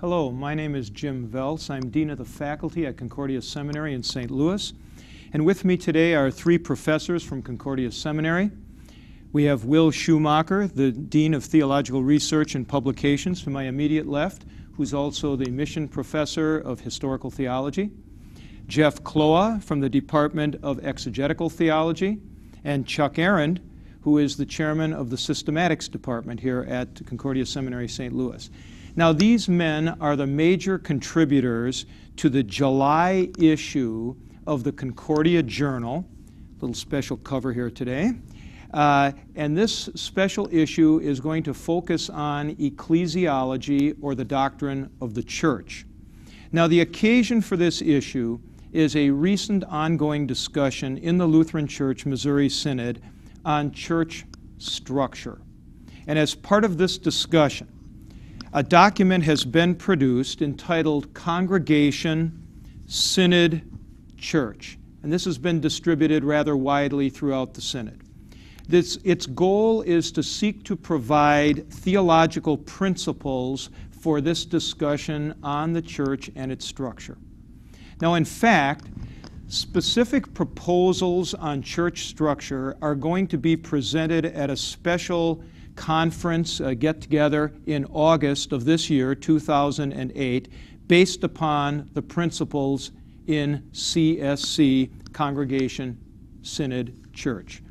Hello, my name is Jim Voelz. I'm Dean of the Faculty at Concordia Seminary in St. Louis. And with me today are three professors from Concordia Seminary. We have Will Schumacher, the Dean of Theological Research and Publications, to my immediate left, who's also the Mission Professor of Historical Theology. Jeff Kloha from the Department of Exegetical Theology, and Chuck Arand, who is the chairman of the Systematics Department here at Concordia Seminary St. Louis. Now, these men are the major contributors to the July issue of the Concordia Journal, a little special cover here today. Uh, and this special issue is going to focus on ecclesiology or the doctrine of the church. Now, the occasion for this issue is a recent ongoing discussion in the Lutheran Church Missouri Synod on church structure. And as part of this discussion, a document has been produced entitled Congregation Synod Church. And this has been distributed rather widely throughout the Synod. This, its goal is to seek to provide theological principles for this discussion on the church and its structure. Now, in fact, specific proposals on church structure are going to be presented at a special conference uh, get together in August of this year, 2008, based upon the principles in CSC, Congregation Synod Church.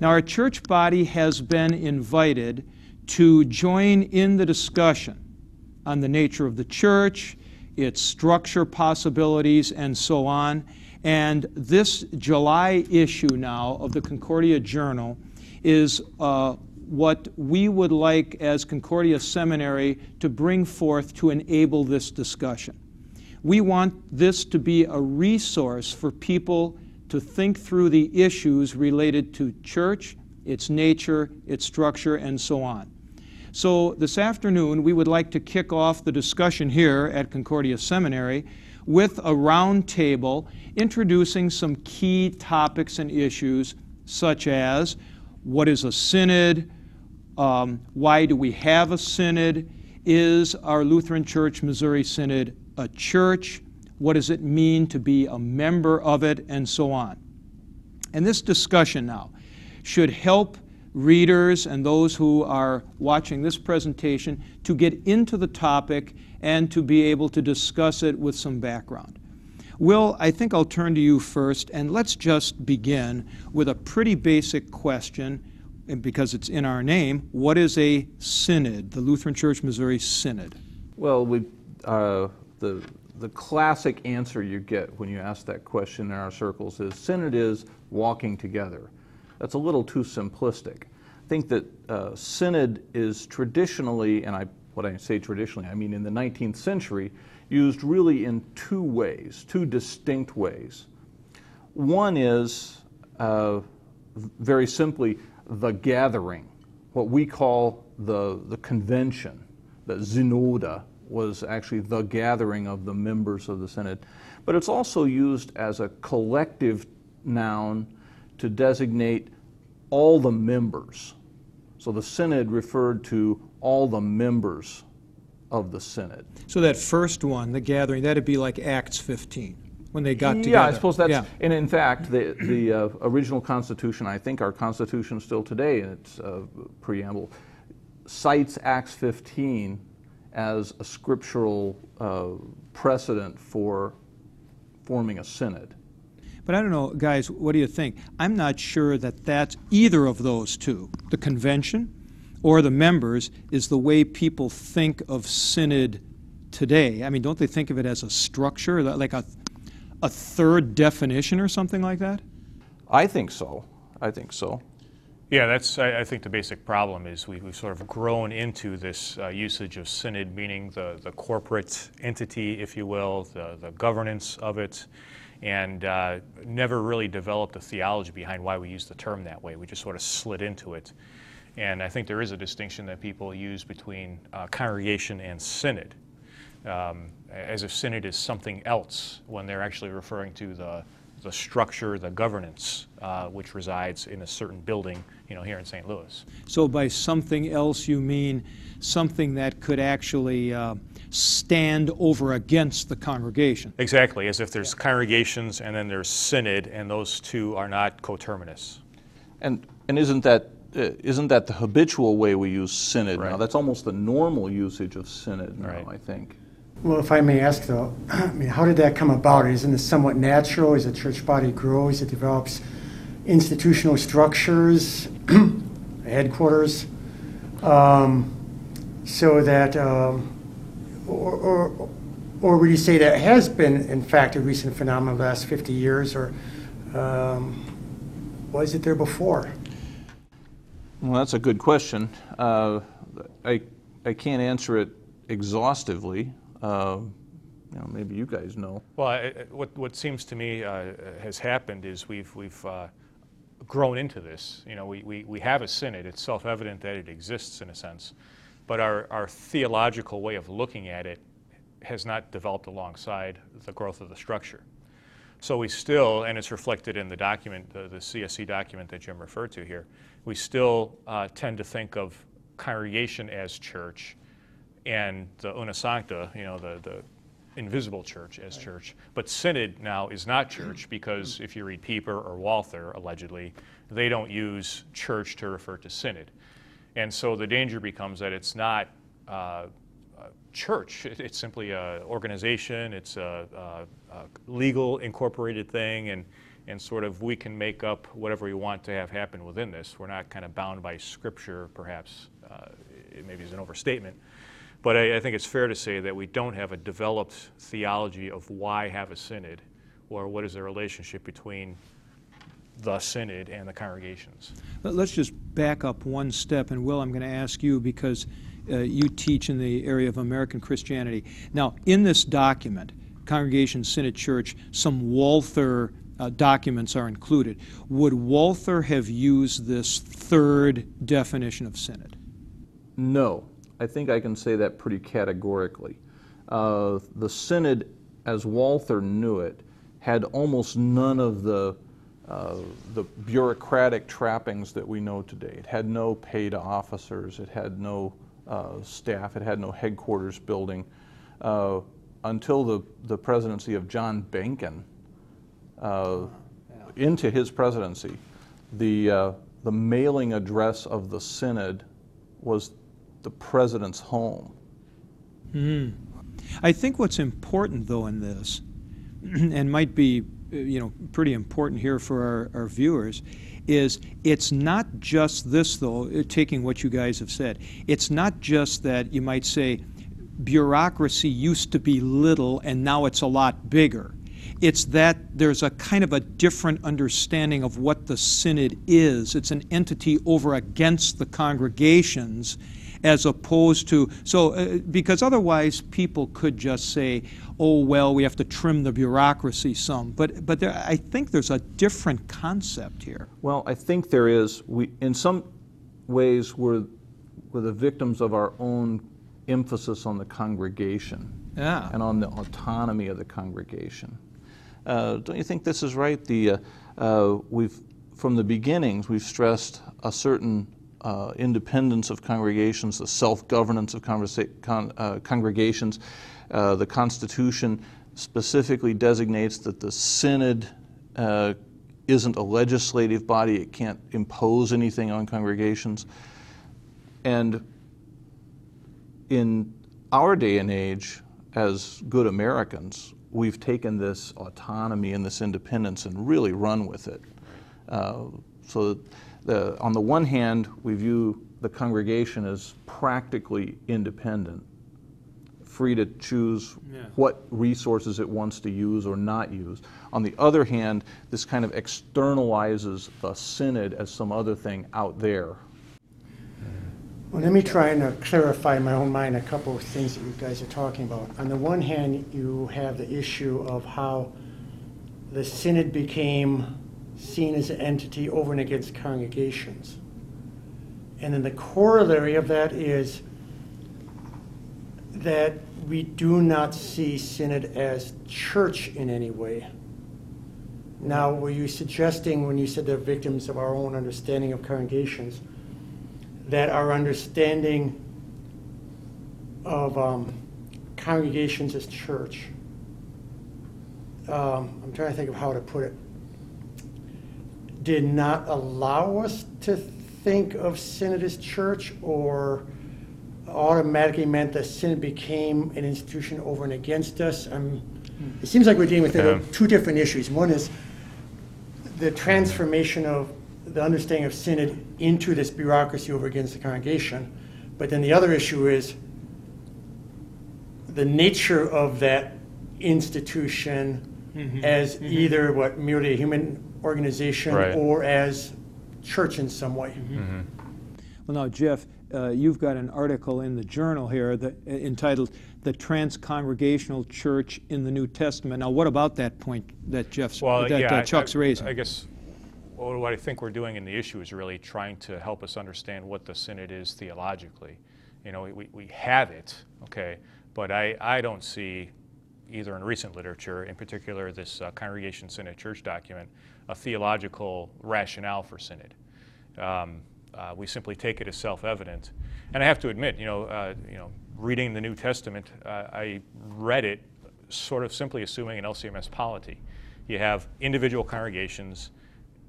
Now, our church body has been invited to join in the discussion on the nature of the church, its structure possibilities, and so on. And this July issue now of the Concordia Journal is uh, what we would like as Concordia Seminary to bring forth to enable this discussion. We want this to be a resource for people to think through the issues related to church, its nature, its structure, and so on. So, this afternoon, we would like to kick off the discussion here at Concordia Seminary with a roundtable introducing some key topics and issues such as what is a synod, um, why do we have a synod? Is our Lutheran Church Missouri Synod a church? What does it mean to be a member of it? And so on. And this discussion now should help readers and those who are watching this presentation to get into the topic and to be able to discuss it with some background. Will, I think I'll turn to you first, and let's just begin with a pretty basic question because it's in our name, what is a synod, the Lutheran Church Missouri Synod? Well, we, uh, the, the classic answer you get when you ask that question in our circles is synod is walking together. That's a little too simplistic. I think that uh, synod is traditionally, and I, what I say traditionally, I mean in the 19th century, used really in two ways, two distinct ways. One is uh, very simply the gathering, what we call the, the convention, the Synoda was actually the gathering of the members of the Synod. But it's also used as a collective noun to designate all the members. So the Synod referred to all the members of the Synod. So that first one, the gathering, that'd be like Acts 15 when they got together. Yeah, I suppose that's, yeah. and in fact, the, the uh, original Constitution, I think our Constitution still today in its uh, preamble, cites Acts 15 as a scriptural uh, precedent for forming a synod. But I don't know, guys, what do you think? I'm not sure that that's either of those two, the convention or the members, is the way people think of synod today. I mean, don't they think of it as a structure, like a a third definition or something like that? I think so. I think so. Yeah, that's. I, I think the basic problem is we, have sort of grown into this uh, usage of synod, meaning the, the corporate entity, if you will, the, the governance of it, and uh, never really developed a theology behind why we use the term that way. We just sort of slid into it. And I think there is a distinction that people use between uh, congregation and synod um, as if synod is something else when they're actually referring to the, the structure, the governance, uh, which resides in a certain building, you know, here in St. Louis. So by something else, you mean something that could actually uh, stand over against the congregation? Exactly, as if there's congregations and then there's synod, and those two are not coterminous. And, and isn't that, uh, isn't that the habitual way we use synod now? That's almost the normal usage of synod now, Right. I think. Well, if I may ask though, I mean, how did that come about? Isn't this somewhat natural as the church body grows, it develops institutional structures, headquarters, um, so that, um, or, or, or would you say that has been, in fact, a recent phenomenon the last 50 years, or um, was it there before? Well, that's a good question. Uh, I, I can't answer it exhaustively. Uh, you know, maybe you guys know. Well, I- what, what seems to me uh, has happened is we've, we've uh, grown into this. You know, we, we, we have a synod. It's self-evident that it exists in a sense. But our, our theological way of looking at it has not developed alongside the growth of the structure. So we still, and it's reflected in the document, the, the CSC document that Jim referred to here, we still uh, tend to think of congregation as church and the una sancta, you know, the, the invisible church as church. But synod now is not church because if you read Pieper or Walther, allegedly, they don't use church to refer to synod. And so the danger becomes that it's not uh, a church, It- it's simply an organization, it's a, a, a legal incorporated thing, and, and sort of we can make up whatever we want to have happen within this. We're not kind of bound by scripture, perhaps, uh, it maybe is an overstatement. But I, I think it's fair to say that we don't have a developed theology of why have a synod, or what is the relationship between the synod and the congregations. Let- Let's just back up one step, and Will, I'm going to ask you because uh, you teach in the area of American Christianity. Now, in this document, Congregation Synod Church, some Walther uh, documents are included. Would Walther have used this third definition of synod? No, I think I can say that pretty categorically. Uh, the synod, as Walther knew it, had almost none of the uh, the bureaucratic trappings that we know today. It had no paid officers. It had no uh, staff. It had no headquarters building. Uh, until the, the presidency of John Behnken, uh, into his presidency, the, uh, the mailing address of the synod was the president's home. I think what's important, though, in this, and might be, uh, you know, pretty important here for our, our viewers, is it's not just this, though, uh, taking what you guys have said. It's not just that you might say bureaucracy used to be little and now it's a lot bigger. It's that there's a kind of a different understanding of what the synod is. It's an entity over against the congregations as opposed to so uh, because otherwise people could just say oh well we have to trim the bureaucracy some but but there, i think there's a different concept here Well, I think there is. We, in some ways, we're, we're the victims of our own emphasis on the congregation Yeah. and on the autonomy of the congregation. Uh, don't you think this is right? The, uh, uh, we've, from the beginnings, we've stressed a certain uh, independence of congregations, the self-governance of con- uh, congregations. Uh, the Constitution specifically designates that the synod uh, isn't a legislative body; it can't impose anything on congregations. And in our day and age, as good Americans, we've taken this autonomy and this independence and really run with it. Uh, so, the, on the one hand, we view the congregation as practically independent, free to choose Yeah. what resources it wants to use or not use. On the other hand, this kind of externalizes the synod as some other thing out there. Well, let me try and uh, clarify in my own mind a couple of things that you guys are talking about. On the one hand, you have the issue of how the synod became seen as an entity over and against congregations. And then the corollary of that is that we do not see synod as church in any way. Now, were you suggesting when you said they're victims of our own understanding of congregations, that our understanding of um, congregations as church, um, I'm trying to think of how to put it, did not allow us to think of synod as church or automatically meant that synod became an institution over and against us? Um, It seems like we're dealing with Yeah. two different issues. One is the transformation of the understanding of synod into this bureaucracy over against the congregation. But then the other issue is the nature of that institution as either what merely a human organization Right. or as church in some way. Well, now, Jeff, uh, you've got an article in the journal here that, uh, entitled "The Transcongregational Church in the New Testament." Now, what about that point that Jeff's Well, that yeah, uh, I- Chuck's I, raising? I guess what what I think we're doing in the issue is really trying to help us understand what the synod is theologically. You know, we, we have it, okay, but I, I don't see either in recent literature, in particular this uh, Congregation Synod Church document, a theological rationale for synod. Um, uh, we simply take it as self-evident, and I have to admit, you know, uh, you know, reading the New Testament, uh, I read it sort of simply assuming an LCMS polity. You have individual congregations,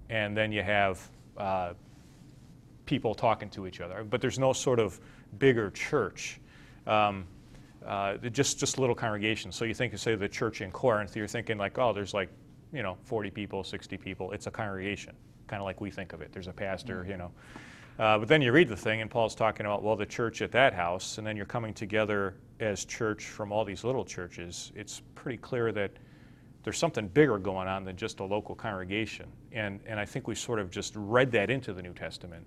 and then you have uh, people talking to each other, but there's no sort of bigger church. Um, uh, just just little congregations. So you think, say, the church in Corinth, you're thinking like, oh, there's like, you know, 40 people, 60 people. It's a congregation, kind of like we think of it. There's a pastor, you know. Uh, but then you read the thing, and Paul's talking about, well, the church at that house, and then you're coming together as church from all these little churches. It's pretty clear that there's something bigger going on than just a local congregation. And, and I think we sort of just read that into the New Testament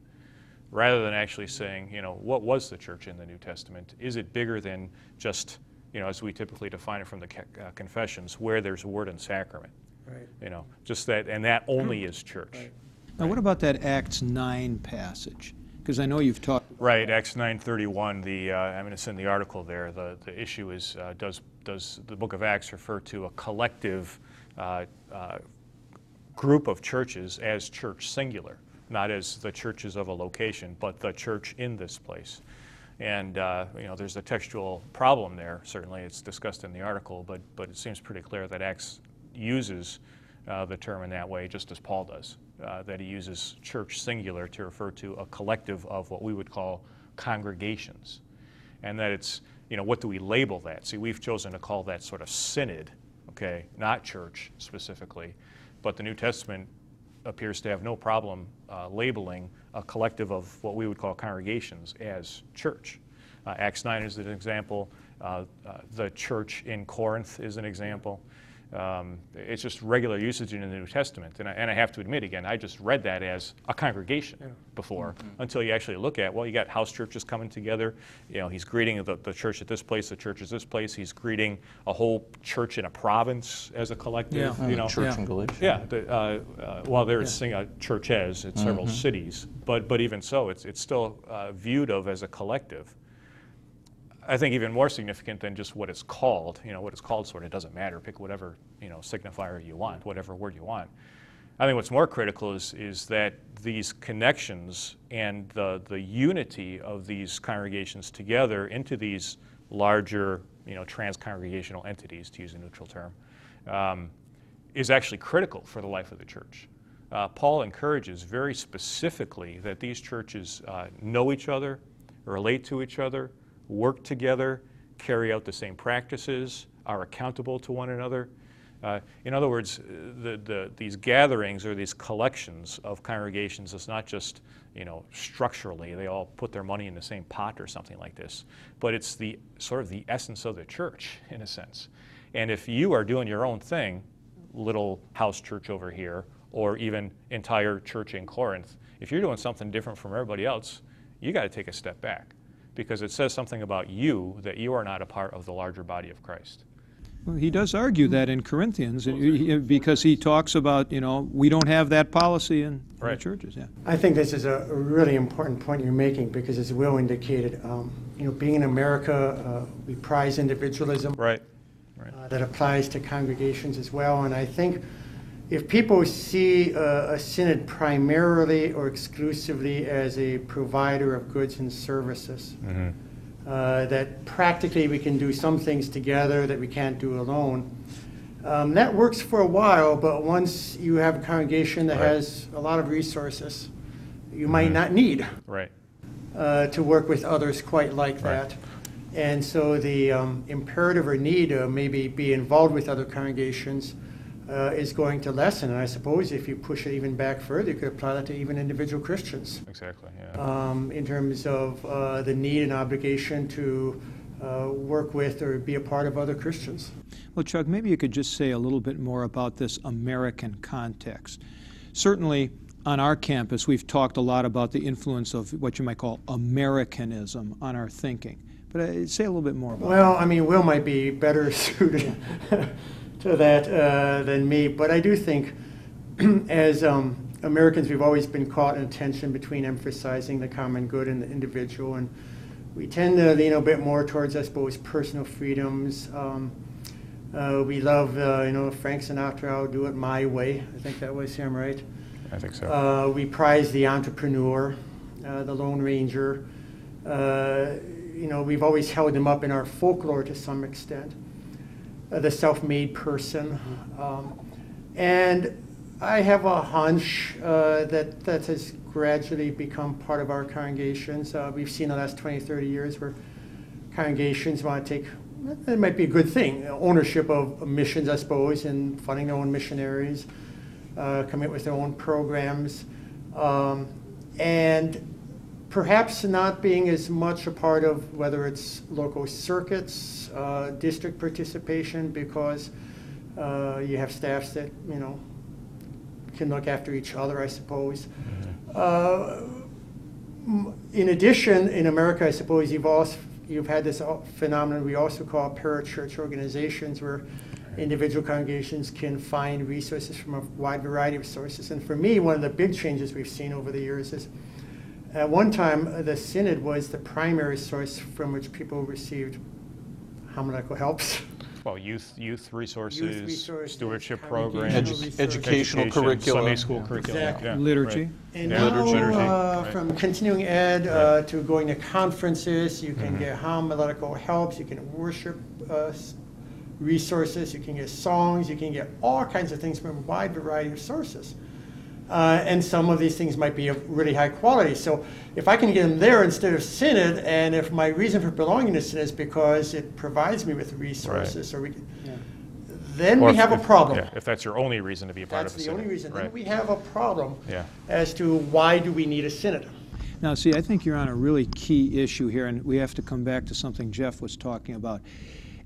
rather than actually saying, you know, what was the church in the New Testament? Is it bigger than just, you know, as we typically define it from the uh, confessions, where there's word and sacrament? Right. You know, just that, and that only is church. now, what about that Acts nine passage? Because I know you've talked. Right, Acts 9:31. The uh, I'm going to send the article there. The the issue is uh, does does the Book of Acts refer to a collective uh, uh, group of churches as church singular, not as the churches of a location, but the church in this place. And uh, you know, there's a textual problem there. Certainly, it's discussed in the article, but but it seems pretty clear that Acts uses uh, the term in that way, just as Paul does. Uh, that he uses church singular to refer to a collective of what we would call congregations, and that it's you know what do we label that? See, we've chosen to call that sort of synod, okay, not church specifically, but the New Testament appears to have no problem uh, labeling a collective of what we would call congregations as church. Uh, Acts 9 is an example. Uh, uh, the church in Corinth is an example. Um, it's just regular usage in the New Testament. And I, and I have to admit, again, I just read that as a congregation before until you actually look at, well, you got house churches coming together. You know, he's greeting the, the church at this place, the church at this place. He's greeting a whole church in a province as a collective. Yeah. You know, Church Yeah. in Galatia. yeah, the, uh, uh, well, there's sing a church as it's several cities, but but even so, it's it's still uh, viewed of as a collective. I think even more significant than just what it's called. You know, what it's called sort of doesn't matter. Pick whatever you know signifier you want, whatever word you want. I think what's more critical is is that these connections and the the unity of these congregations together into these larger you know trans-congregational entities, to use a neutral term. Um, is actually critical for the life of the church. Uh, Paul encourages very specifically that these churches uh, know each other, relate to each other, work together, carry out the same practices, are accountable to one another. Uh, in other words, the, the, these gatherings or these collections of congregations is not just, you know, structurally, they all put their money in the same pot or something like this, but it's the sort of the essence of the church in a sense. And if you are doing your own thing, little house church over here, or even entire church in Corinth, if you're doing something different from everybody else, you got to take a step back because it says something about you that you are not a part of the larger body of Christ. Well, he does argue that in Corinthians because he talks about you know we don't have that policy in, in the Right. churches. Yeah. I think this is a a really important point you're making because, as Will indicated, um, you know, being in America, uh, we prize individualism. Right. uh, that applies to congregations as well. And I think if people see a, a synod primarily or exclusively as a provider of goods and services, uh, that practically we can do some things together that we can't do alone. Um, that works for a while, but once you have a congregation that Right. has a lot of resources, you might not need Right. uh, to work with others quite like Right. that. And so the um, imperative or need to maybe be involved with other congregations uh, is going to lessen. And I suppose if you push it even back further, you could apply that to even individual Christians Exactly. Yeah. um, in terms of uh, the need and obligation to uh, work with or be a part of other Christians. Well, Chuck, maybe you could just say a little bit more about this American context. Certainly, on our campus, we've talked a lot about the influence of what you might call Americanism on our thinking. But uh, say a little bit more about Well, I mean, Will might be better suited to that uh, than me, but I do think as um, Americans, we've always been caught in a tension between emphasizing the common good and the individual, and we tend to lean a bit more towards, I suppose, personal freedoms. Um, uh, we love, uh, you know, Frank Sinatra, I'll do it my way. I think that was him, right? I think so. Uh, we prize the entrepreneur, uh, the Lone Ranger. Uh, you know, we've always held them up in our folklore to some extent. Uh, the self-made person, um, and I have a hunch uh, that that has gradually become part of our congregations. Uh, we've seen the last 20, 30 years where congregations want to take. It might be a good thing, ownership of missions, I suppose, and funding their own missionaries uh, come up with their own programs, um, and perhaps not being as much a part of whether it's local circuits, uh, district participation, because uh, you have staffs that you know can look after each other, I suppose. Uh, in addition, in America, I suppose you've also you've had this phenomenon we also call parachurch organizations, where individual congregations can find resources from a wide variety of sources. And for me, one of the big changes we've seen over the years is at one time uh, the synod was the primary source from which people received homiletical helps. well, youth youth resources, resources, stewardship congregational programs, Edu- research. educational curriculum. Sunday school curriculum, Exactly. yeah, Liturgy. right. And Yeah, now, liturgy, uh, right. from continuing ed uh, to going to conferences, you can get homiletical helps, you can worship uh, resources, you can get songs, you can get all kinds of things from a wide variety of sources. Uh, and some of these things might be of really high quality. So if I can get them there instead of Synod, and if my reason for belonging to Synod is because it provides me with resources, or we, can- then Or we if- have a if- problem. Yeah, if that's your only reason to be a part That's of a the only synod, reason. Then we have a problem Yeah. as to why do we need a synod? Now, see, I think you're on a really key issue here, and we have to come back to something Jeff was talking about.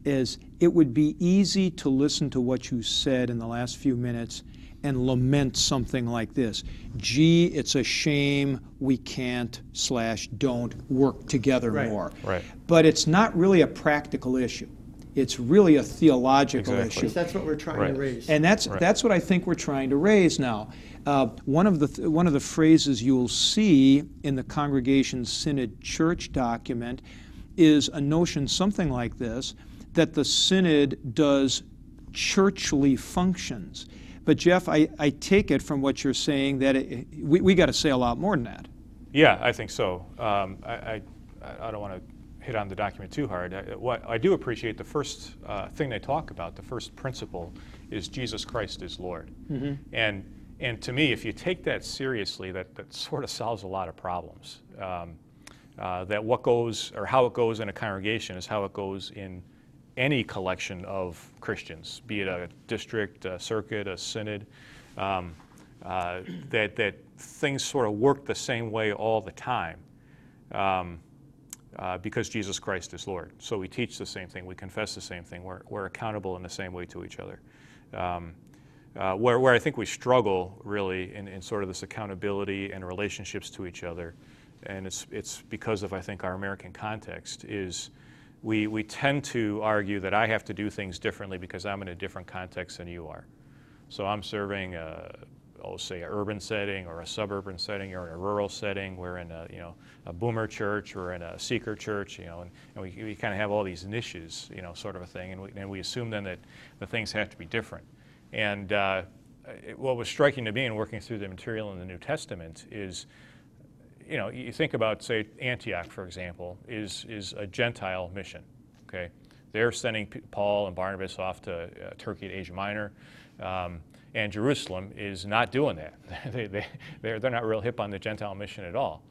Is it would be easy to listen to what you said in the last few minutes and lament something like this. Gee, it's a shame we can't slash don't work together Right. more. Right. But it's not really a practical issue. It's really a theological Exactly. issue. Because that's what we're trying Right. to raise. And that's, Right. that's what I think we're trying to raise now. Uh, one, of the th- one of the phrases you'll see in the Congregation Synod Church document is a notion something like this that the Synod does churchly functions. But, Jeff, I, I take it from what you're saying that it, we, we got to say a lot more than that. Yeah, I think so. Um, I, I, I don't want to hit on the document too hard. I, what I do appreciate the first uh, thing they talk about, the first principle, is Jesus Christ is Lord. And and to me, if you take that seriously, that, that sort of solves a lot of problems. Um, uh, that what goes or how it goes in a congregation is how it goes in any collection of Christians, be it a district, a circuit, a synod. Um, uh, that that things sort of work the same way all the time, um, uh, because Jesus Christ is Lord. So we teach the same thing, we confess the same thing, we're, we're accountable in the same way to each other. Um, uh, where, where I think we struggle really in, in sort of this accountability and relationships to each other, and it's, it's because of, I think, our American context, is we, we tend to argue that I have to do things differently because I'm in a different context than you are. So I'm serving, a, oh, say, an urban setting or a suburban setting or in a rural setting. We're in a, you know, a boomer church or in a seeker church, you know, and, and we, we kind of have all these niches, you know, sort of a thing. And we, and we assume then that the things have to be different. And uh, it- what was striking to me in working through the material in the New Testament is, you know, you think about, say, Antioch, for example, is, is a Gentile mission, okay? They're sending Paul and Barnabas off to uh, Turkey and Asia Minor, um, and Jerusalem is not doing that. they, they, they're, they're not real hip on the Gentile mission at all.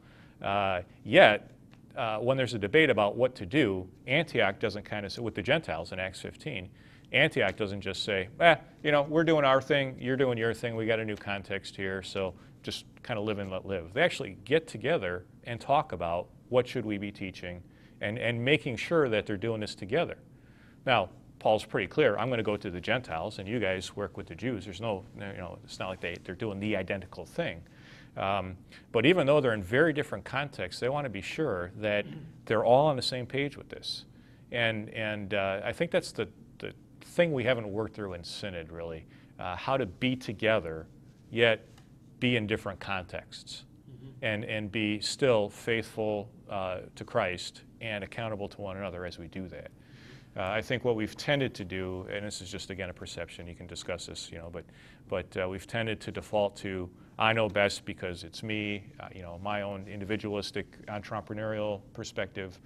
Uh, yet, uh, when there's a debate about what to do, Antioch doesn't kind of, with the Gentiles in Acts 15, Antioch doesn't just say, eh, you know, we're doing our thing, you're doing your thing, we got a new context here, so just kind of live and let live. They actually get together and talk about what should we be teaching and, and making sure that they're doing this together. Now, Paul's pretty clear, I'm going to go to the Gentiles and you guys work with the Jews. There's no, you know, it's not like they, they're doing the identical thing. Um, but even though they're in very different contexts, they want to be sure that they're all on the same page with this. And, and uh, I think that's the, the thing we haven't worked through in Synod, really uh, how to be together, yet be in different contexts. And, and be still faithful uh, to Christ and accountable to one another as we do that. Uh, I think what we've tended to do, and this is just again a perception, you can discuss this, you know, but, but uh, we've tended to default to I know best because it's me, uh, you know, my own individualistic entrepreneurial perspective,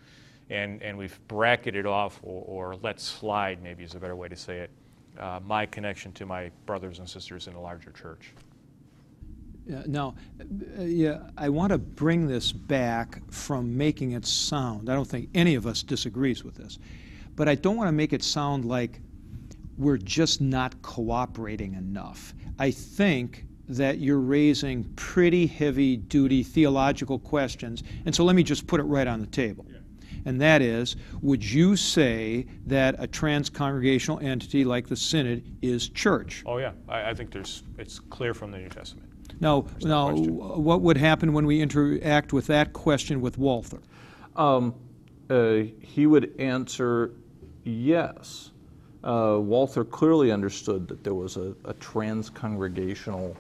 and, and we've bracketed off or, or let slide, maybe is a better way to say it, uh, my connection to my brothers and sisters in a larger church. Yeah, Now, uh, yeah, I want to bring this back from making it sound, I don't think any of us disagrees with this, but I don't want to make it sound like we're just not cooperating enough. I think that you're raising pretty heavy duty theological questions, and so let me just put it right on the table. And that is, would you say that a trans-congregational entity like the Synod is church? Oh yeah, I, I think there's it's clear from the New Testament. Now, no now, what would happen when we interact with that question with Walther? Um, uh, he would answer yes. Uh, Walther clearly understood that there was a, a trans-congregational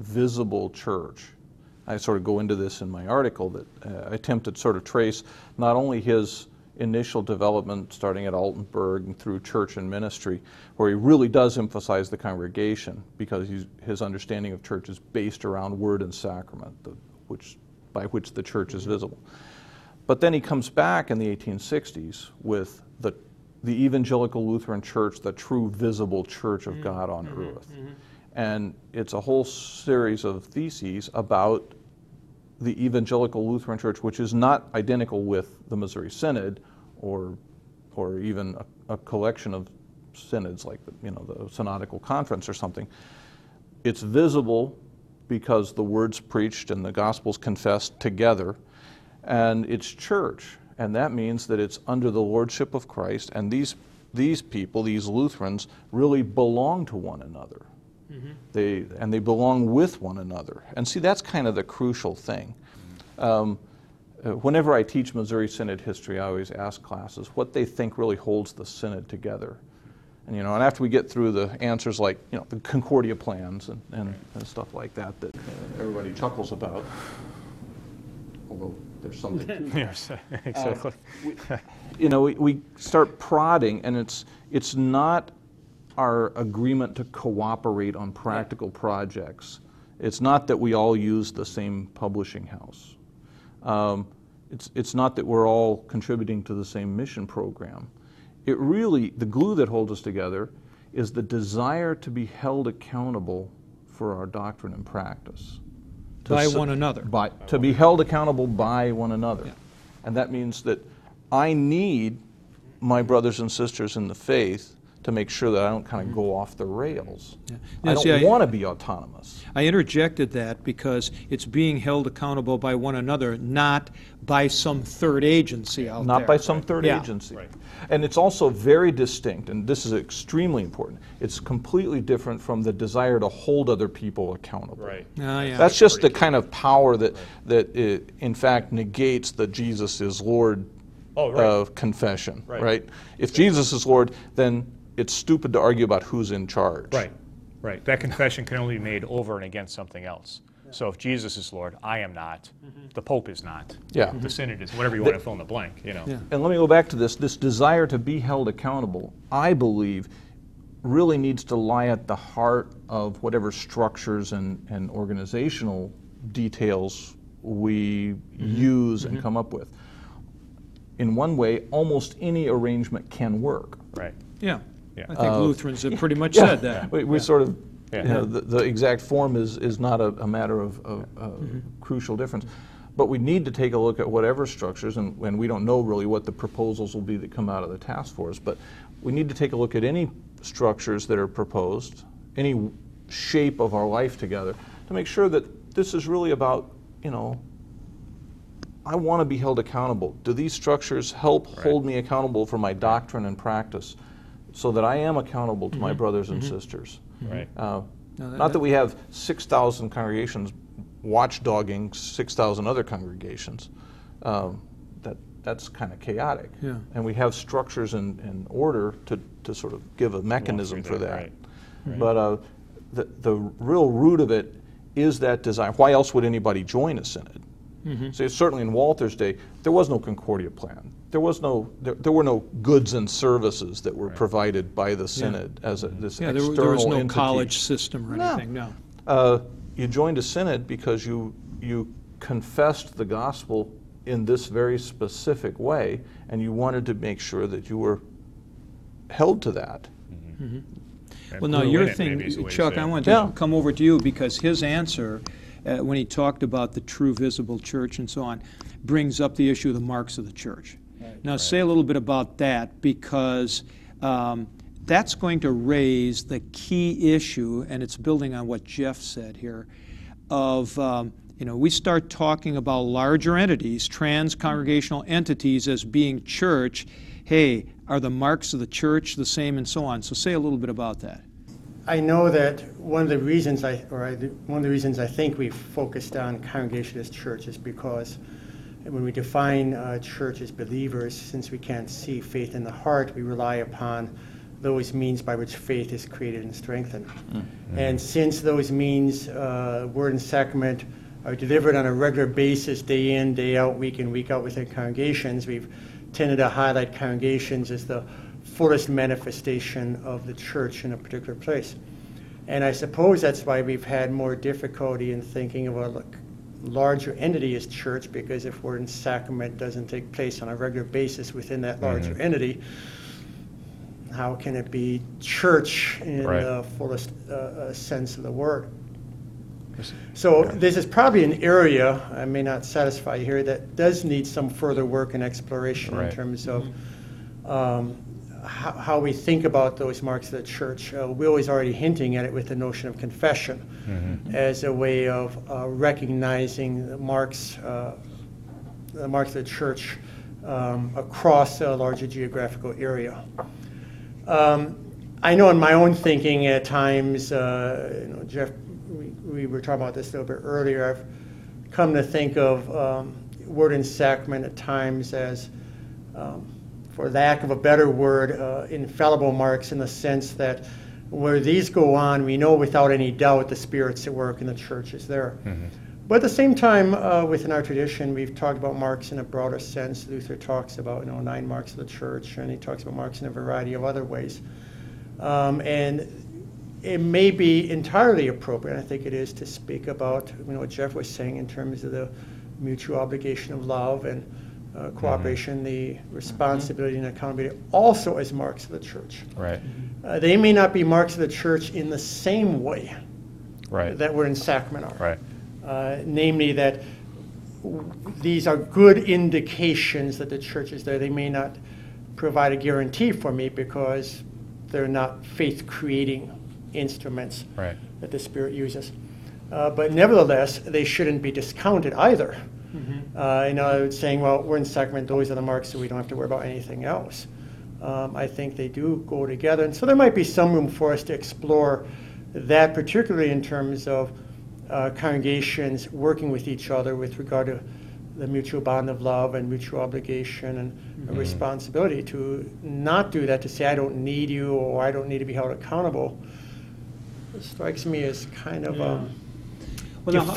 visible church. I sort of go into this in my article that uh, I attempt to sort of trace not only his initial development starting at Altenburg and through church and ministry, where he really does emphasize the congregation because he's, his understanding of church is based around word and sacrament, the, which, by which the church is visible. But then he comes back in the 1860s with the, the evangelical Lutheran church, the true visible church of mm-hmm. God on mm-hmm. earth. Mm-hmm. And it's a whole series of theses about the evangelical Lutheran church, which is not identical with the Missouri Synod or, or even a, a collection of synods like the, you know, the Synodical Conference or something. It's visible because the word's preached and the gospel's confessed together, and it's church. And that means that it's under the lordship of Christ, and these, these people, these Lutherans, really belong to one another. They, and they belong with one another. And see, that's kind of the crucial thing. Um, uh, whenever I teach Missouri Synod history, I always ask classes what they think really holds the Synod together. And, you know, and after we get through the answers like, you know, the Concordia plans and, and, and stuff like that that uh, everybody chuckles about, although there's something to yes, exactly. you know, we, we start prodding, and it's it's not our agreement to cooperate on practical projects. It's not that we all use the same publishing house. Um, it's it's not that we're all contributing to the same mission program. It really the glue that holds us together is the desire to be held accountable for our doctrine and practice. To By one another. by, to be held accountable by one another. And that means that I need my brothers and sisters in the faith to make sure that I don't kind of go off the rails. I Yeah, see, don't I- want to be autonomous. I interjected that because it's being held accountable by one another, not by some third agency out there. Not by some third Yeah. agency. Right. And it's also very distinct, and this is extremely important. It's completely different from the desire to hold other people accountable. Right. Ah, yeah. That's just the kind of power that, that uh, in fact negates the Jesus is Lord Oh, right. of confession, Right. right? If Jesus is Lord, then it's stupid to argue about who's in charge. Right, right. That confession can only be made over and against something else. So if Jesus is Lord, I am not. Mm-hmm. The Pope is not. Yeah. The mm-hmm. Synod is, whatever you want to fill in the blank, you know. Yeah. And let me go back to this this desire to be held accountable, I believe, really needs to lie at the heart of whatever structures and, and organizational details we mm-hmm. use and come up with. In one way, almost any arrangement can work. Right. Yeah. Yeah. I think Uh, Lutherans have pretty much said that. We, we sort of, Yeah. you know, the, the exact form is, is not a, a matter of, of uh, crucial difference. But we need to take a look at whatever structures, and, and we don't know really what the proposals will be that come out of the task force, but we need to take a look at any structures that are proposed, any shape of our life together, to make sure that this is really about, you know, I want to be held accountable. Do these structures help hold me accountable for my doctrine and practice so that I am accountable to my brothers and sisters? Right. Uh, No, that- Not that we have 6,000 congregations watchdogging 6,000 other congregations. Um, That, that's kind of chaotic. Yeah. And we have structures and, and order to, to sort of give a mechanism for that. right. Right. But uh, the, the real root of it is that desire. Why else would anybody join a synod? So certainly in Walther's day, there was no Concordia plan. There was no, there, there were no goods and services that were provided by the synod as a, this Yeah, there, external there was no entity. college system or No. anything, no. Uh, you joined a synod because you you confessed the gospel in this very specific way, and you wanted to make sure that you were held to that. And Well, now your in it, thing, maybe is the way to Chuck, I it. want Yeah. to come over to you because his answer, uh, when he talked about the true visible church and so on, brings up the issue of the marks of the church. Now, say a little bit about that because um, that's going to raise the key issue, and it's building on what Jeff said here, of um, you know we start talking about larger entities, trans-congregational entities as being church. Hey, are the marks of the church the same, and so on? So, say a little bit about that. I know that one of the reasons I, or I, one of the reasons I think we focused on Congregationalist as church is because when we define uh, church as believers, since we can't see faith in the heart, we rely upon those means by which faith is created and strengthened. And since those means, uh, word and sacrament, are delivered on a regular basis, day in, day out, week in, week out within congregations, we've tended to highlight congregations as the fullest manifestation of the church in a particular place. And I suppose that's why we've had more difficulty in thinking of a l- larger entity as church, because if word and sacrament doesn't take place on a regular basis within that larger entity, how can it be church in Right. the fullest uh, uh, sense of the word? So this is probably an area, I may not satisfy you here, that does need some further work and exploration in terms of um, how, how we think about those marks of the church. Uh, Will is already hinting at it with the notion of confession as a way of uh, recognizing the marks, uh, the marks of the church um, across a larger geographical area. Um, I know in my own thinking at times, uh, you know, Jeff, we, we were talking about this a little bit earlier. I've come to think of um, word and sacrament at times as, um, for lack of a better word, uh, infallible marks in the sense that where these go on, we know without any doubt the Spirit's at work and the church is there. But at the same time, uh, within our tradition, we've talked about marks in a broader sense. Luther talks about you know nine marks of the church, and he talks about marks in a variety of other ways. Um, and it may be entirely appropriate, I think it is, to speak about you know what Jeff was saying in terms of the mutual obligation of love and uh, cooperation, the responsibility and accountability, also as marks of the church. Right. Uh, they may not be marks of the church in the same way Right. that word and sacrament are Right. uh, namely that w- these are good indications that the church is there. They may not provide a guarantee for me because they're not faith creating instruments Right. that the Spirit uses. Uh, but nevertheless, they shouldn't be discounted either. Uh, you know, saying, well, we're in sacrament, those are the marks, so we don't have to worry about anything else. Um, I think they do go together. And so there might be some room for us to explore that, particularly in terms of uh, congregations working with each other with regard to the mutual bond of love and mutual obligation and responsibility to not do that, to say, I don't need you or I don't need to be held accountable, it strikes me as kind of um, Well, now.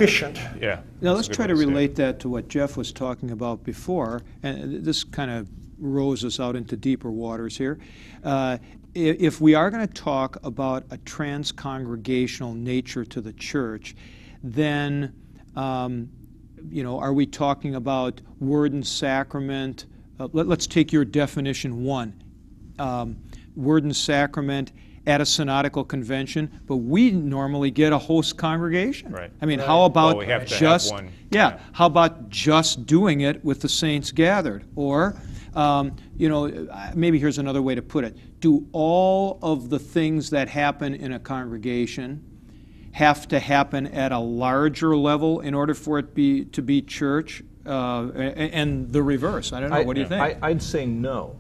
Yeah. Now, let's try to say it. relate that to what Jeff was talking about before, and this kind of rows us out into deeper waters here. Uh, if we are going to talk about a trans-congregational nature to the church, then, um, you know, are we talking about word and sacrament? Uh, let, us take your definition one. Um, word and sacrament at a synodical convention, but we normally get a host congregation. Right. I mean, how about Well, we have to have just one, yeah, yeah. How about just doing it with the saints gathered? Or, um, you know, uh, maybe here's another way to put it: Do all of the things that happen in a congregation have to happen at a larger level in order for it be to be church? Uh, a- a- and the reverse. I don't know. I- what do you think? I, I'd say no.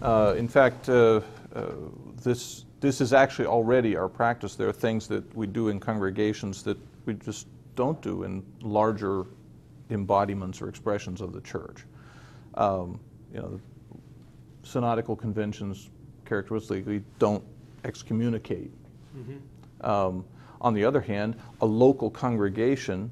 Uh, in fact, uh, uh, this this is actually already our practice. There are things that we do in congregations that we just don't do in larger embodiments or expressions of the church. Um, you know, synodical conventions characteristically don't excommunicate. Um, on the other hand, a local congregation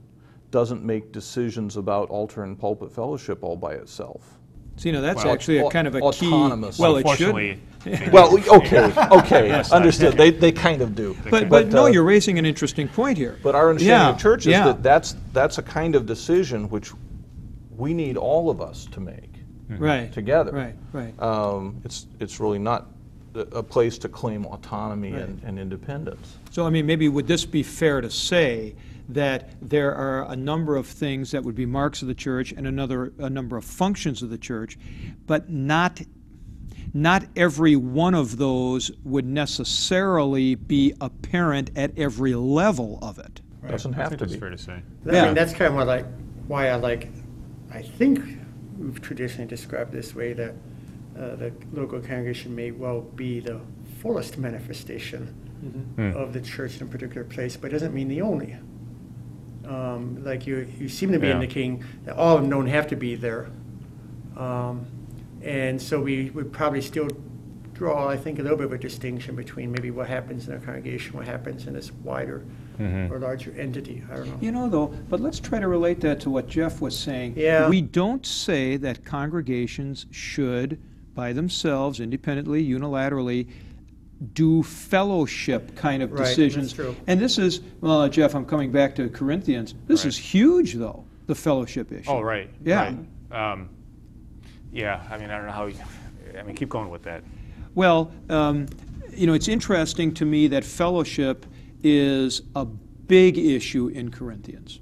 doesn't make decisions about altar and pulpit fellowship all by itself. So, you know, that's Well, actually a au- kind of a autonomous. key. Well, it should. Unfortunately, they- Well, okay, okay, Yes, understood. They, they kind of do. But, but no, uh, you're raising an interesting point here. But our understanding Yeah, of church is yeah. that that's, that's a kind of decision which we need all of us to make right together. Right, right. Um, It's, it's really not a a place to claim autonomy and and independence. So, I mean, maybe would this be fair to say that there are a number of things that would be marks of the church and another a number of functions of the church, but not not every one of those would necessarily be apparent at every level of it. Doesn't have think to that's be. fair to say. I Yeah. mean, that's kind of what I, why I like, I think we've traditionally described this way that uh, the local congregation may well be the fullest manifestation of the church in a particular place, but it doesn't mean the only. Um, like you, you seem to be Yeah. indicating that all of them don't have to be there. Um, and so we would probably still draw, I think, a little bit of a distinction between maybe what happens in a congregation, what happens in this wider or larger entity. I don't know. You know, though, but let's try to relate that to what Jeff was saying. Yeah. We don't say that congregations should, by themselves, independently, unilaterally, do fellowship kind of Right, that's decisions. true. And this is, well, Jeff, I'm coming back to Corinthians. This Right. is huge, though, the fellowship issue. Oh, right. Yeah. right. Um, yeah, I mean, I don't know how, you, I mean, keep going with that. Well, um, you know, it's interesting to me that fellowship is a big issue in Corinthians.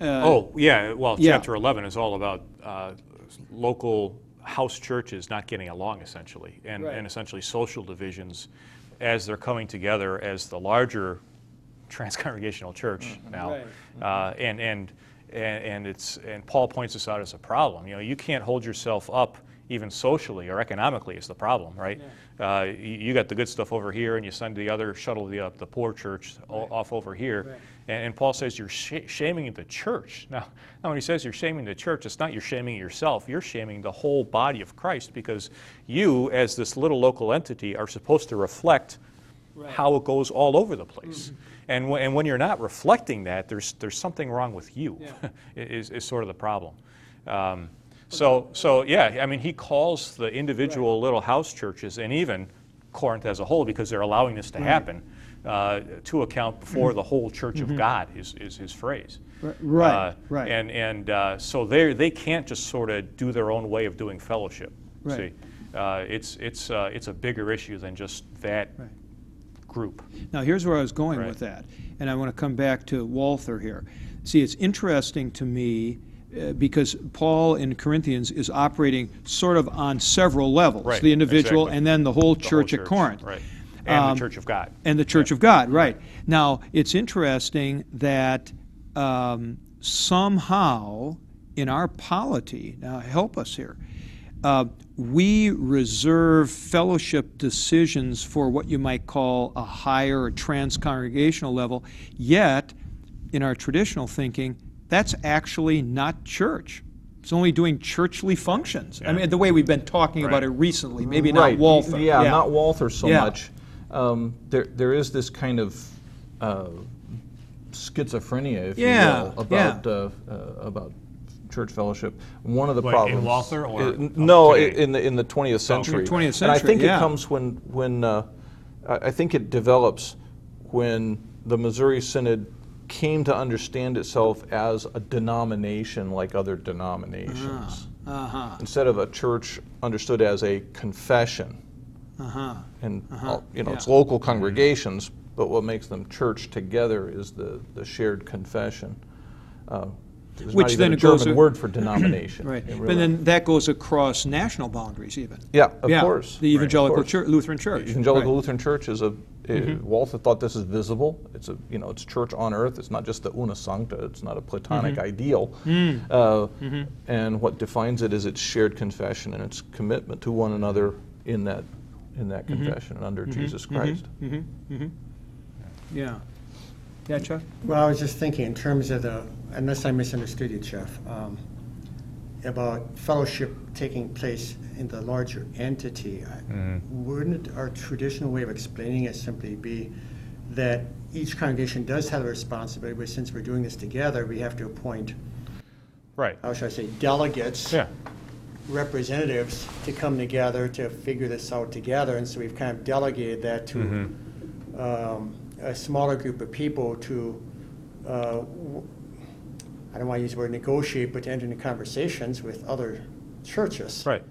Uh, Oh, yeah, well, yeah. chapter 11 is all about uh, local house churches not getting along, essentially, and, Right. and essentially social divisions as they're coming together as the larger transcongregational church now. Right. Uh, and, and, and, and, it's, and Paul points this out as a problem. You know, you can't hold yourself up even socially or economically is the problem, right? Uh, you, you got the good stuff over here, and you send the other, shuttle the, uh, the poor church o- off over here. Right. And, and Paul says you're sh- shaming the church. Now, now, when he says you're shaming the church, it's not you're shaming yourself. You're shaming the whole body of Christ because you, as this little local entity, are supposed to reflect how it goes all over the place. And, w- and when you're not reflecting that, there's, there's something wrong with you, is, is sort of the problem. Um, so, so, yeah, I mean, he calls the individual little house churches and even Corinth as a whole, because they're allowing this to happen, uh, to account before the whole church of God, is, is his phrase. Right, Uh, right. And, and uh, so they they can't just sort of do their own way of doing fellowship. Right. See, uh, it's, it's, uh, it's a bigger issue than just that Right. group. Now, here's where I was going Right. with that, and I want to come back to Walther here. See, it's interesting to me uh, because Paul in Corinthians is operating sort of on several levels Right, the individual exactly. and then the whole The whole church at Corinth. Right. And Um, the church of God. And the Church of God, right. Now, it's interesting that um, somehow in our polity, now help us here, uh, we reserve fellowship decisions for what you might call a higher or trans-congregational level, yet in our traditional thinking, that's actually not church. It's only doing churchly functions. I mean, the way we've been talking about it recently, maybe Right, not Walther. Yeah, not Walther so Yeah. much. Um, there, there is this kind of uh, schizophrenia, if Yeah, you will, about uh, uh, about church fellowship. One of the What, in problems. Walther or Uh, of no, today? in the in the 20th century. 20th century. And I think yeah. it comes when when uh, I I think it develops when the Missouri Synod came to understand itself as a denomination like other denominations. Uh-huh, Instead of a church understood as a confession. Uh-huh. and Uh-huh, all- you know it's yeah. local congregations, but what makes them church together is the, the shared confession. Uh, there's Which not even then a it goes German a- word for denomination. Right, It but then that goes across national boundaries even. yeah, of course. The Evangelical course. Church, Lutheran Church. Evangelical right. Mm-hmm. Lutheran Church is a. uh, Walther thought this is visible. It's a you know it's church on earth. It's not just the una sancta. It's not a Platonic Mm-hmm. ideal. Mm. Uh, And what defines it is its shared confession and its commitment to one another in that in that Mm-hmm. confession and under mm-hmm. Jesus mm-hmm. Christ. Mm-hmm. Yeah. Yeah, Chuck? Well, I was just thinking in terms of the, unless I misunderstood you, Jeff, um, about fellowship taking place in the larger entity. I- Wouldn't our traditional way of explaining it simply be that each congregation does have a responsibility, but since we're doing this together, we have to appoint, Right. how should I say, delegates? Yeah. Representatives to come together to figure this out together, and so we've kind of delegated that to um, a smaller group of people to, uh, w- I don't want to use the word negotiate, but to enter into conversations with other churches. Right.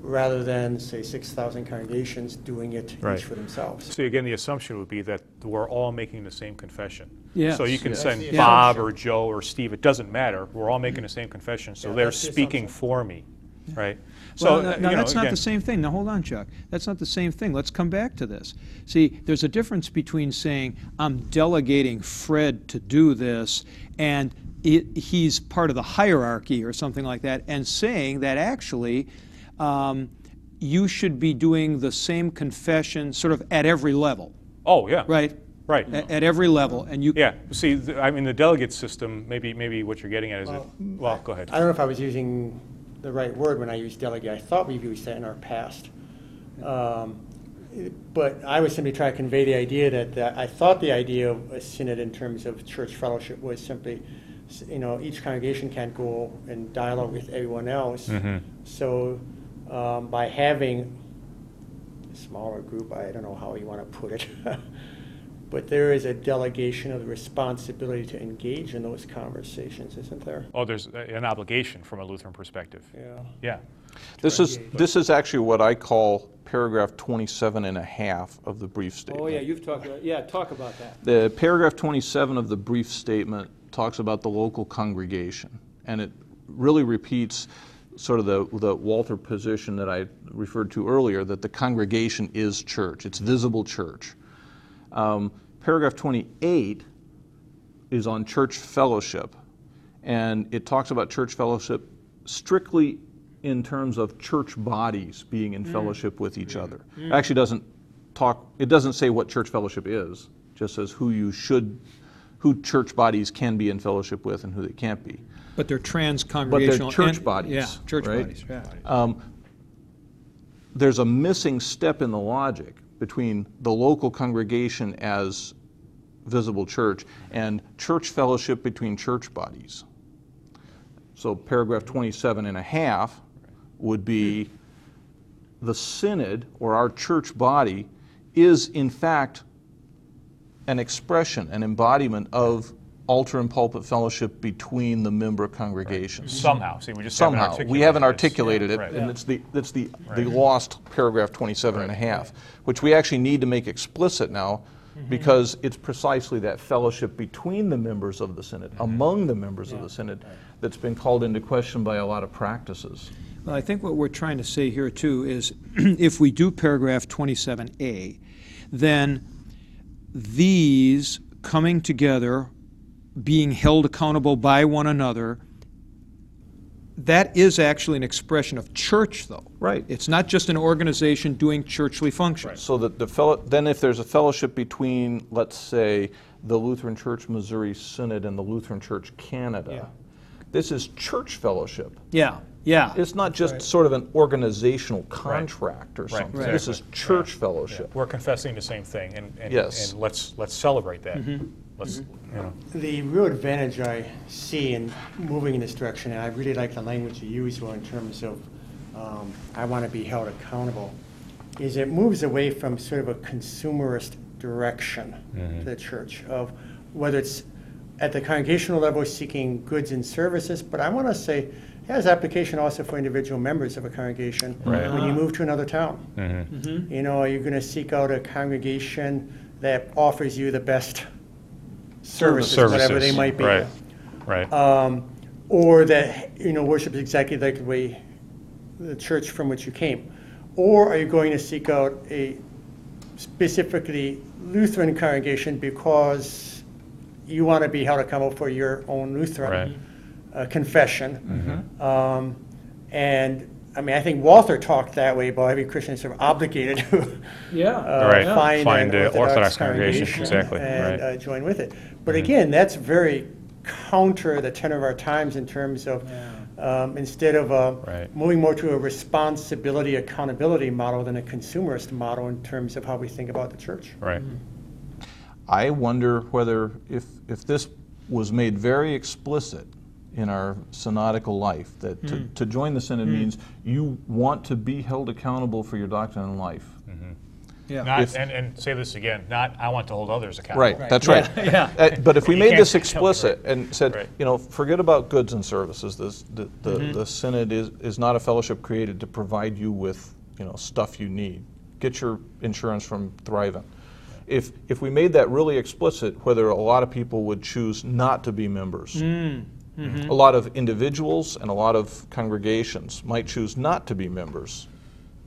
Rather than, say, six thousand congregations doing it Right. each for themselves. See, again, the assumption would be that we're all making the same confession. Yes. So you can Yes. send That's the Bob assumption. or Joe or Steve, it doesn't matter. We're all making the same confession, so Yeah, they're that's the speaking assumption. for me, right? So, Well, uh, no, you know, that's not again- the same thing. Now, hold on, Chuck. That's not the same thing. Let's come back to this. See, there's a difference between saying, I'm delegating Fred to do this, and it, he's part of the hierarchy or something like that, and saying that actually um, you should be doing the same confession sort of at every level, Oh, yeah. right? Right. At, at every level. And you, Yeah, see, th- I mean, the delegate system, maybe, maybe what you're getting at is that, Well, well, go ahead. I don't know if I was using the right word when I used delegate. I thought we've used that in our past. Um, But I was simply trying to convey the idea that, that I thought the idea of a synod in terms of church fellowship was simply, you know, each congregation can't go and dialogue with everyone else. So um, by having a smaller group, I don't know how you want to put it, but there is a delegation of the responsibility to engage in those conversations, isn't there? Oh, there's an obligation from a Lutheran perspective. Yeah. Yeah. This is, this is actually what I call paragraph 27 and a half of the brief statement. Oh, yeah, you've talked about, yeah, talk about that. The paragraph 27 of the brief statement talks about the local congregation, and it really repeats sort of the, the Walther position that I referred to earlier, that the congregation is church, it's visible church. Um, paragraph 28 is on church fellowship, and it talks about church fellowship strictly in terms of church bodies being in mm. fellowship with each other. Mm. It actually doesn't talk, it doesn't say what church fellowship is, just says who you should, who church bodies can be in fellowship with and who they can't be. But they're trans-congregational. But they're church and- bodies, Yeah, church right? bodies, yeah. Um, there's a missing step in the logic between the local congregation as visible church and church fellowship between church bodies. So paragraph 27 and a half would be the synod or our church body is in fact an expression, an embodiment of altar and pulpit fellowship between the member congregations Somehow, see, we just haven't somehow. We haven't articulated it, Right. and it's the, it's the, the lost paragraph 27 and a half, which we actually need to make explicit now, Mm-hmm. because it's precisely that fellowship between the members of the synod, Mm-hmm. among the members of the synod, that's been called into question by a lot of practices. Well, I think what we're trying to say here too is if we do paragraph 27A, then these coming together, being held accountable by one another, that is actually an expression of church, though. Right. It's not just an organization doing churchly functions. So that the fellow, then if there's a fellowship between, let's say, the Lutheran Church Missouri Synod and the Lutheran Church Canada, this is church fellowship. Yeah, yeah. It's not just sort of an organizational contract or something. Right, This is exactly. church fellowship. We're confessing the same thing, and, and, Yes. and let's, let's celebrate that. Mm-hmm. Mm-hmm. let's, you know. The real advantage I see in moving in this direction, and I really like the language you use, Will, in terms of, um, I want to be held accountable, is it moves away from sort of a consumerist direction to the church of whether it's at the congregational level seeking goods and services, but I want to say it has application also for individual members of a congregation Right. when you move to another town. Mm-hmm. You know, are you going to seek out a congregation that offers you the best services, whatever they Services, might be? Right, right. Um, or that, you know, worship is exactly like the way the church from which you came? Or are you going to seek out a specifically Lutheran congregation because you want to be held accountable for your own Lutheran Right. uh, confession? Um, and I mean, I think Walther talked that way about every Christian is sort of obligated to Yeah. uh, Right. find, Find an a Orthodox, Orthodox congregation, congregation exactly, and right. uh, join with it. But again, that's very counter the tenor of our times in terms of um, instead of uh, Right. moving more to a responsibility accountability model than a consumerist model in terms of how we think about the church. Right. I wonder whether if, if this was made very explicit in our synodical life, that to, mm-hmm. to join the synod mm-hmm. means you want to be held accountable for your doctrine and life. Mm-hmm. Yeah. Not, If- and, and say this again, not, I want to hold others accountable. Right, that's right. Uh, But if we You made this tell me, explicit and said, Right. you know, forget about goods and services, this, the, the, the synod is, is not a fellowship created to provide you with, you know, stuff you need. Get your insurance from Thrivent. If, if we made that really explicit, whether a lot of people would choose not to be members. Mm. A lot of individuals and a lot of congregations might choose not to be members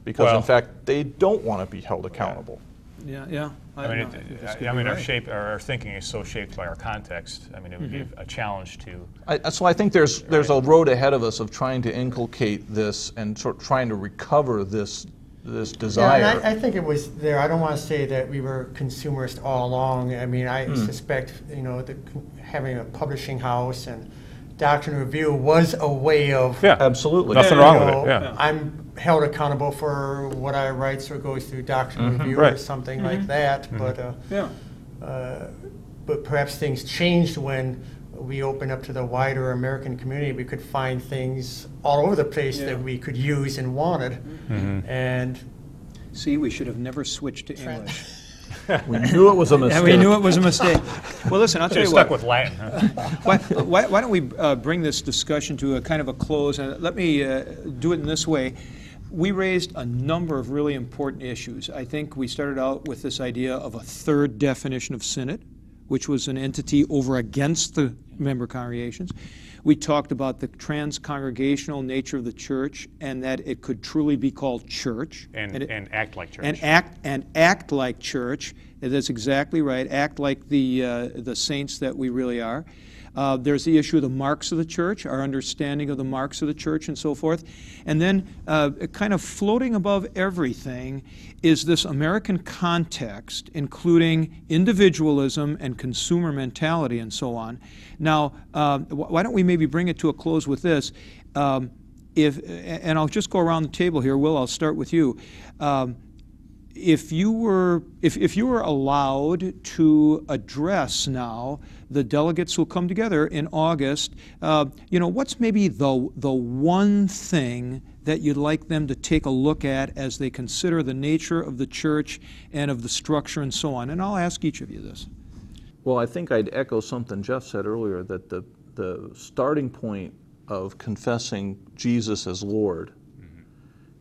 because Well- in fact, they don't want to be held accountable. Yeah, yeah. I mean, it- I I be mean, our shape, our our thinking is so shaped by our context. I mean, it would be Mm-hmm. a challenge to, I, so I think there's there's a road ahead of us of trying to inculcate this and sort of trying to recover this this Yeah, desire. and I, I think it was there. I don't want to say that we were consumerist all along. I mean, I Hmm. suspect, you know, the, having a publishing house and doctrine review was a way of yeah. Absolutely. Nothing you wrong with it, yeah. I'm held accountable for what I write, so it goes through doctrine review or Right. something like that. But uh, Yeah. uh, but perhaps things changed when we opened up to the wider American community. We could find things all over the place Yeah. that we could use and wanted, Mm-hmm. and See, we should have never switched to English. we knew it was a Yeah, mistake. we knew it was a mistake. Well, listen, I'll tell Should you have what. stuck with Latin, huh? Why, why, why don't we uh, bring this discussion to a kind of a close? And let me uh, do it in this way. We raised a number of really important issues. I think we started out with this idea of a third definition of synod, which was an entity over against the member congregations. We talked about the trans-congregational nature of the church and that it could truly be called church. And, it- and act like church. and act and act like church. That's exactly right. Act like the uh, the saints that we really are. Uh, there's the issue of the marks of the church, our understanding of the marks of the church, and so forth. And then, uh, kind of floating above everything, is this American context, including individualism and consumer mentality, and so on. Now, uh, why don't we maybe bring it to a close with this? Um, if, and I'll just go around the table here. Will, I'll start with you. Um, if you were if, if you were allowed to address now the delegates who'll come together in August, uh, you know what's maybe the the one thing that you'd like them to take a look at as they consider the nature of the church and of the structure and so on. And I'll ask each of you this. Well, I think I'd echo something Jeff said earlier that the, the starting point of confessing Jesus as Lord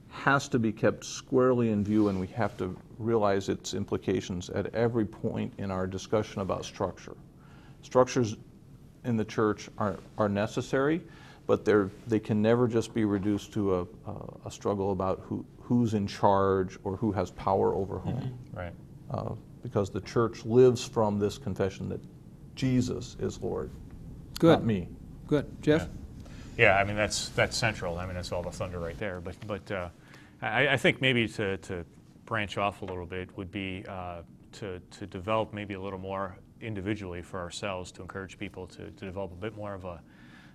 has to be kept squarely in view, and we have to realize its implications at every point in our discussion about structure. Structures in the church are, are necessary, but they're, they can never just be reduced to a, a, a struggle about who, who's in charge or who has power over whom Right. uh, because the church lives from this confession that Jesus is Lord, Good. not me. Good, Jeff. Yeah, I mean, that's, that's central. I mean, that's all the thunder right there. But, but uh, I, I think maybe to, to branch off a little bit would be uh, to, to develop maybe a little more individually for ourselves to encourage people to, to develop a bit more of a,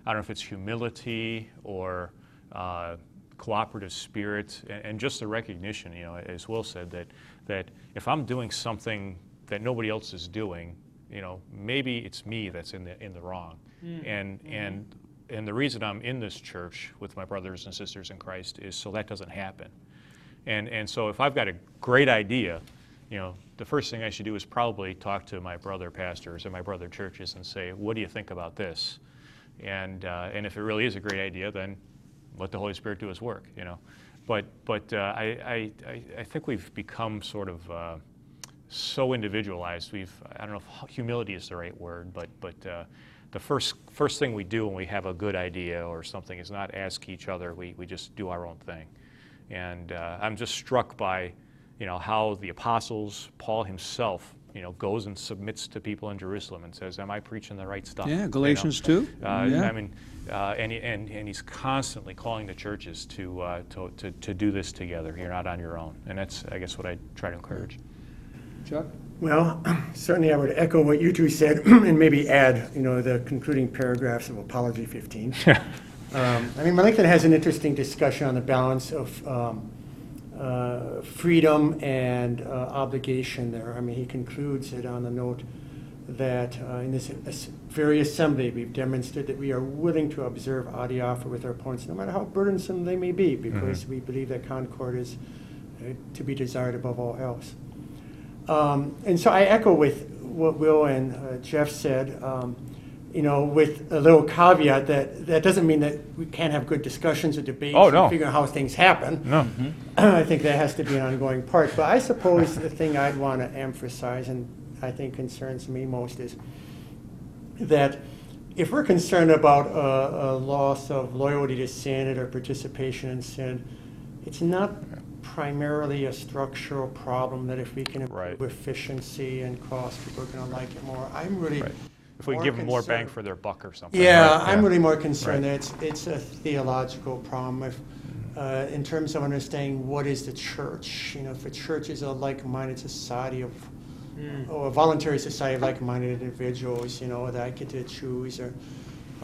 I don't know if it's humility or uh, cooperative spirit and, and just the recognition, you know, as Will said, that, that if I'm doing something that nobody else is doing, you know, maybe it's me that's in the in the wrong, and and and the reason I'm in this church with my brothers and sisters in Christ is so that doesn't happen, and and so if I've got a great idea, you know, the first thing I should do is probably talk to my brother pastors and my brother churches and say, what do you think about this? And uh, and if it really is a great idea, then let the Holy Spirit do His work, you know. But but uh, I, I I think we've become sort of uh, so individualized. We've I don't know if humility is the right word, but but uh, the first first thing we do when we have a good idea or something is not ask each other. We we just do our own thing, and uh, I'm just struck by you know how the apostles, Paul himself. You know, goes and submits to people in Jerusalem and says, "Am I preaching the right stuff?" You Yeah, know? Galatians 2. Uh, Yeah. I mean, uh, and, and, and he's constantly calling the churches to, uh, to, to, to do this together. You're not on your own. And that's, I guess, what I try to encourage. Chuck? Well, certainly I would echo what you two said and maybe add, you know, the concluding paragraphs of Apology 15. Um, I mean, Melanchthon has an interesting discussion on the balance of um, uh, freedom and uh, obligation there. I mean, he concludes it on the note that uh, in this very assembly, we've demonstrated that we are willing to observe adiaphora with our opponents, no matter how burdensome they may be, because we believe that concord is uh, to be desired above all else. Um, and so I echo with what Will and uh, Jeff said, um, you know, with a little caveat that that doesn't mean that we can't have good discussions or debates Oh, no. and figure out how things happen. No. Mm-hmm. I think that has to be an ongoing part. But I suppose the thing I'd want to emphasize, and I think concerns me most, is that if we're concerned about a, a loss of loyalty to synod or participation in synod, it's not primarily a structural problem that if we can improve Right. efficiency and cost, people are going to like it more. I'm really Right. If we more give them more bang concerned- for their buck or something. yeah, right? I'm really more concerned Right. that it's, it's a theological problem. If, uh, in terms of understanding what is the church, you know, if a church is a like-minded society of, or a voluntary society of like-minded individuals, you know, that I get to choose, or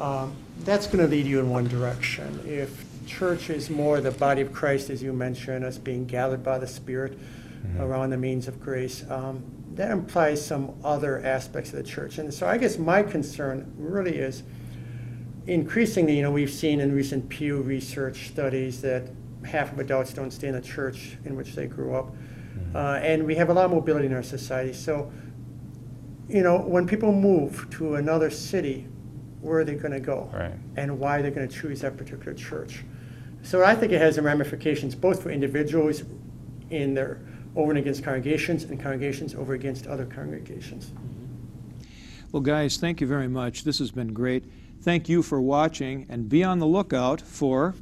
um, that's going to lead you in one direction. If church is more the body of Christ, as you mentioned, us being gathered by the Spirit around the means of grace, um, that implies some other aspects of the church. And so I guess my concern really is increasingly, you know, we've seen in recent Pew Research studies that half of adults don't stay in the church in which they grew up. Uh, and we have a lot of mobility in our society. So, you know, when people move to another city, where are they going to go? Right. And why are they're going to choose that particular church. So I think it has some ramifications both for individuals in their over and against congregations and congregations over against other congregations. Well, guys, thank you very much. This has been great. Thank you for watching, and be on the lookout for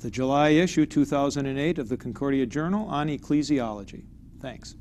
the July issue 2008 of the Concordia Journal on ecclesiology. Thanks.